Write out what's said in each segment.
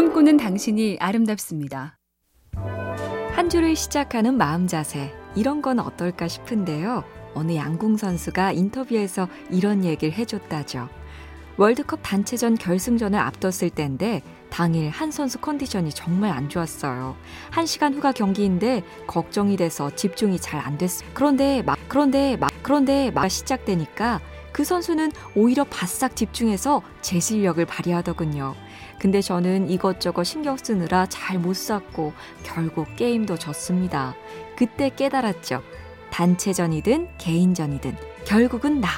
꿈꾸는 당신이 아름답습니다. 한 주를 시작하는 마음 자세, 이런 건 어떨까 싶은데요. 어느 양궁 선수가 인터뷰에서 이런 얘기를 해줬다죠. 월드컵 단체전 결승전을 앞뒀을 때인데 당일 한 선수 컨디션이 정말 안 좋았어요. 한 시간 후가 경기인데 걱정이 돼서 집중이 잘 안 됐어요. 그런데 막 그런데 막 그런데 막 시작되니까 그 선수는 오히려 바싹 집중해서 제 실력을 발휘하더군요. 근데 저는 이것저것 신경 쓰느라 잘못 샀고 결국 게임도 졌습니다. 그때 깨달았죠. 단체전이든 개인전이든 결국은 나.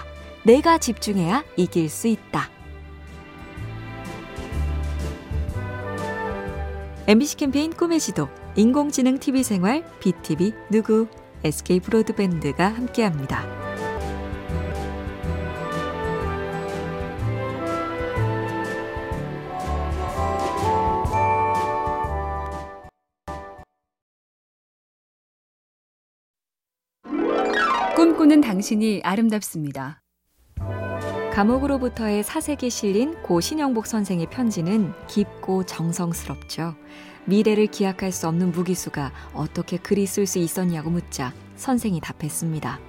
내가 집중해야 이길 수 있다. MBC 캠페인 꿈의 지도, 인공지능 TV 생활, BTV 누구, SK 브로드밴드가 함께합니다. 꿈꾸는 당신이 아름답습니다. 감옥으로부터의 사색이 실린 고 신영복 선생의 편지는 깊고 정성스럽죠. 미래를 기약할 수 없는 무기수가 어떻게 글이 쓸 수 있었냐고 묻자 선생이 답했습니다.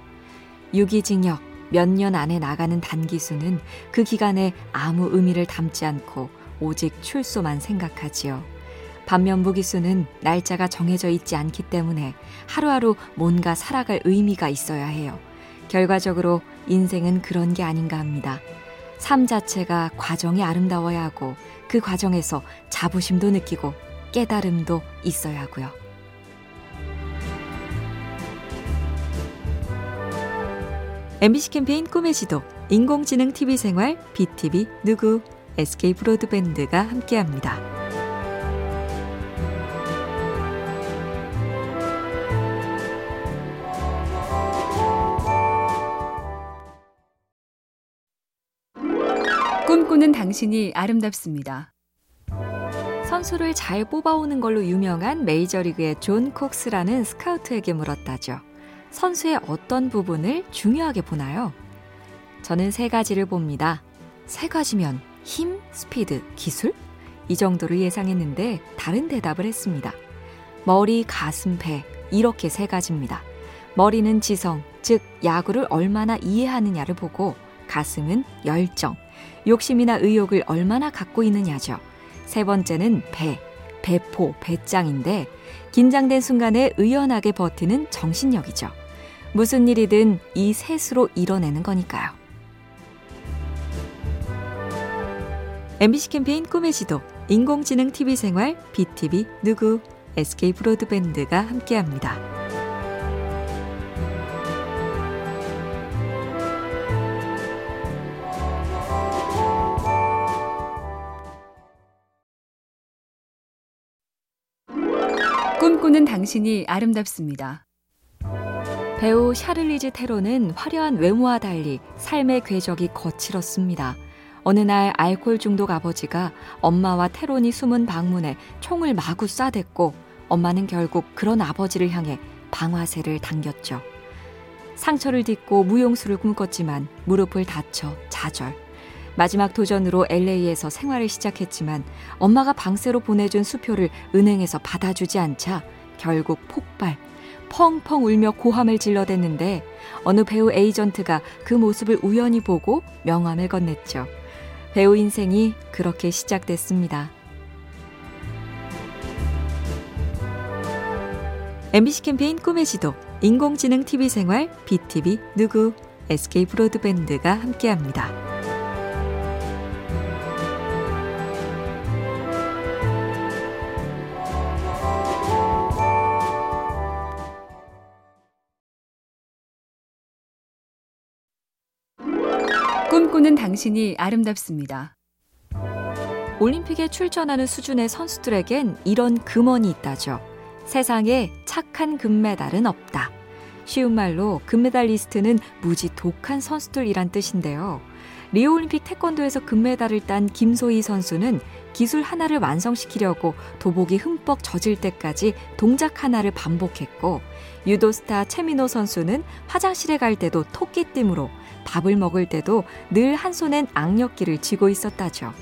유기징역 몇 년 안에 나가는 단기수는 그 기간에 아무 의미를 담지 않고 오직 출소만 생각하지요. 반면 무기수는 날짜가 정해져 있지 않기 때문에 하루하루 뭔가 살아갈 의미가 있어야 해요. 결과적으로 인생은 그런 게 아닌가 합니다. 삶 자체가 과정이 아름다워야 하고 그 과정에서 자부심도 느끼고 깨달음도 있어야 하고요. MBC 캠페인 꿈의 지도, 인공지능 TV 생활, BTV 누구, SK 브로드밴드가 함께합니다. 꿈꾸는 당신이 아름답습니다. 선수를 잘 뽑아오는 걸로 유명한 메이저리그의 존 콕스라는 스카우트에게 물었다죠. 선수의 어떤 부분을 중요하게 보나요? 저는 세 가지를 봅니다. 세 가지면 힘, 스피드, 기술? 이 정도를 예상했는데 다른 대답을 했습니다. 머리, 가슴, 배 이렇게 세 가지입니다. 머리는 지성, 즉 야구를 얼마나 이해하느냐를 보고 가슴은 열정, 욕심이나 의욕을 얼마나 갖고 있느냐죠. 세 번째는 배, 배포, 배짱인데 긴장된 순간에 의연하게 버티는 정신력이죠. 무슨 일이든 이 셋으로 이뤄내는 거니까요. MBC 캠페인 꿈의 지도, 인공지능 TV 생활, BTV 누구, SK 브로드밴드가 함께합니다. 꿈꾸는 당신이 아름답습니다. 배우 샤를리즈 테로는 화려한 외모와 달리 삶의 궤적이 거칠었습니다. 어느 날 알코올 중독 아버지가 엄마와 테론이 숨은 방문에 총을 마구 쏴댔고 엄마는 결국 그런 아버지를 향해 방화쇠를 당겼죠. 상처를 딛고 무용수를 꿈꿨지만 무릎을 다쳐 좌절. 마지막 도전으로 LA에서 생활을 시작했지만 엄마가 방세로 보내준 수표를 은행에서 받아주지 않자 결국 폭발. 펑펑 울며 고함을 질러댔는데 어느 배우 에이전트가 그 모습을 우연히 보고 명함을 건넸죠. 배우 인생이 그렇게 시작됐습니다. MBC 캠페인 꿈의 지도, 인공지능 TV 생활, BTV 누구, SK 브로드밴드가 함께합니다. 꿈꾸는 당신이 아름답습니다. 올림픽에 출전하는 수준의 선수들에겐 이런 금원이 있다죠. 세상에 착한 금메달은 없다. 쉬운 말로 금메달리스트는 무지 독한 선수들이란 뜻인데요. 리오올림픽 태권도에서 금메달을 딴 김소희 선수는 기술 하나를 완성시키려고 도복이 흠뻑 젖을 때까지 동작 하나를 반복했고 유도 스타 최민호 선수는 화장실에 갈 때도 토끼띠으로 밥을 먹을 때도 늘 한 손엔 악력기를 쥐고 있었다죠.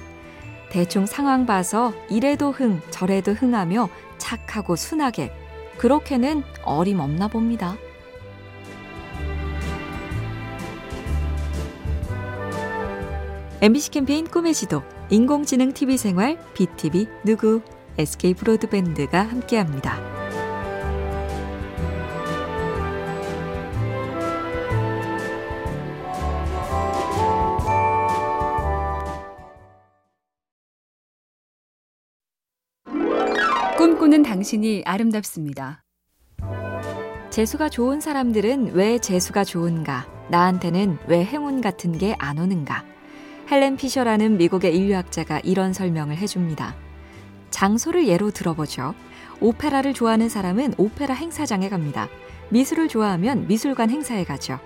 대충 상황 봐서 이래도 흥, 저래도 흥하며 착하고 순하게 그렇게는 어림없나 봅니다. MBC 캠페인 꿈의 지도, 인공지능 TV 생활, BTV 누구, SK 브로드밴드가 함께합니다. 꿈꾸는 당신이 아름답습니다. 재수가 좋은 사람들은 왜 재수가 좋은가? 나한테는 왜 행운 같은 게 안 오는가? 헬렌 피셔라는 미국의 인류학자가 이런 설명을 해줍니다. 장소를 예로 들어보죠. 오페라를 좋아하는 사람은 오페라 행사장에 갑니다. 미술을 좋아하면 미술관 행사에 가죠.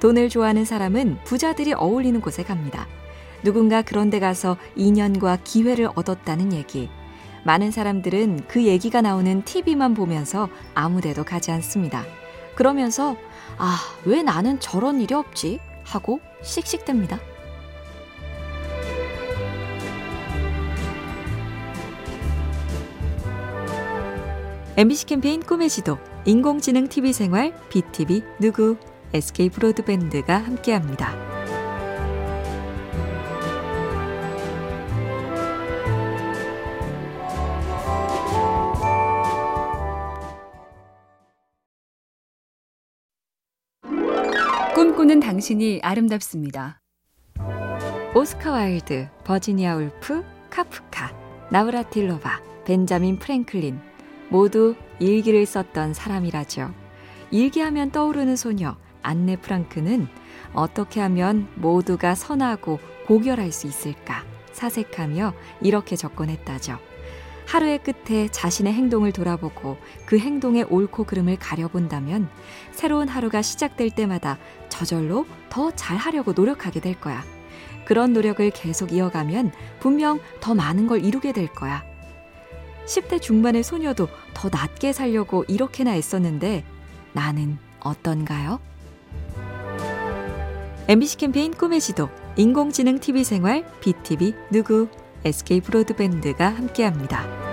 돈을 좋아하는 사람은 부자들이 어울리는 곳에 갑니다. 누군가 그런 데 가서 인연과 기회를 얻었다는 얘기. 많은 사람들은 그 얘기가 나오는 TV만 보면서 아무 데도 가지 않습니다. 그러면서, 아, 왜 나는 저런 일이 없지? 하고 씩씩댑니다. MBC 캠페인 꿈의 지도, 인공지능 TV 생활, BTV 누구, SK 브로드밴드가 함께합니다. 꿈꾸는 당신이 아름답습니다. 오스카 와일드, 버지니아 울프, 카프카, 나브라틸로바, 벤자민 프랭클린 모두 일기를 썼던 사람이라죠. 일기하면 떠오르는 소녀 안네 프랑크는 어떻게 하면 모두가 선하고 고결할 수 있을까 사색하며 이렇게 접근 했다죠. 하루의 끝에 자신의 행동을 돌아보고 그 행동의 옳고 그름을 가려본다면 새로운 하루가 시작될 때마다 저절로 더 잘하려고 노력하게 될 거야. 그런 노력을 계속 이어가면 분명 더 많은 걸 이루게 될 거야. 10대 중반의 소녀도 더 낫게 살려고 이렇게나 애썼는데 나는 어떤가요? MBC 캠페인 꿈의 지도, 인공지능 TV 생활, BTV 누구, SK 브로드밴드가 함께합니다.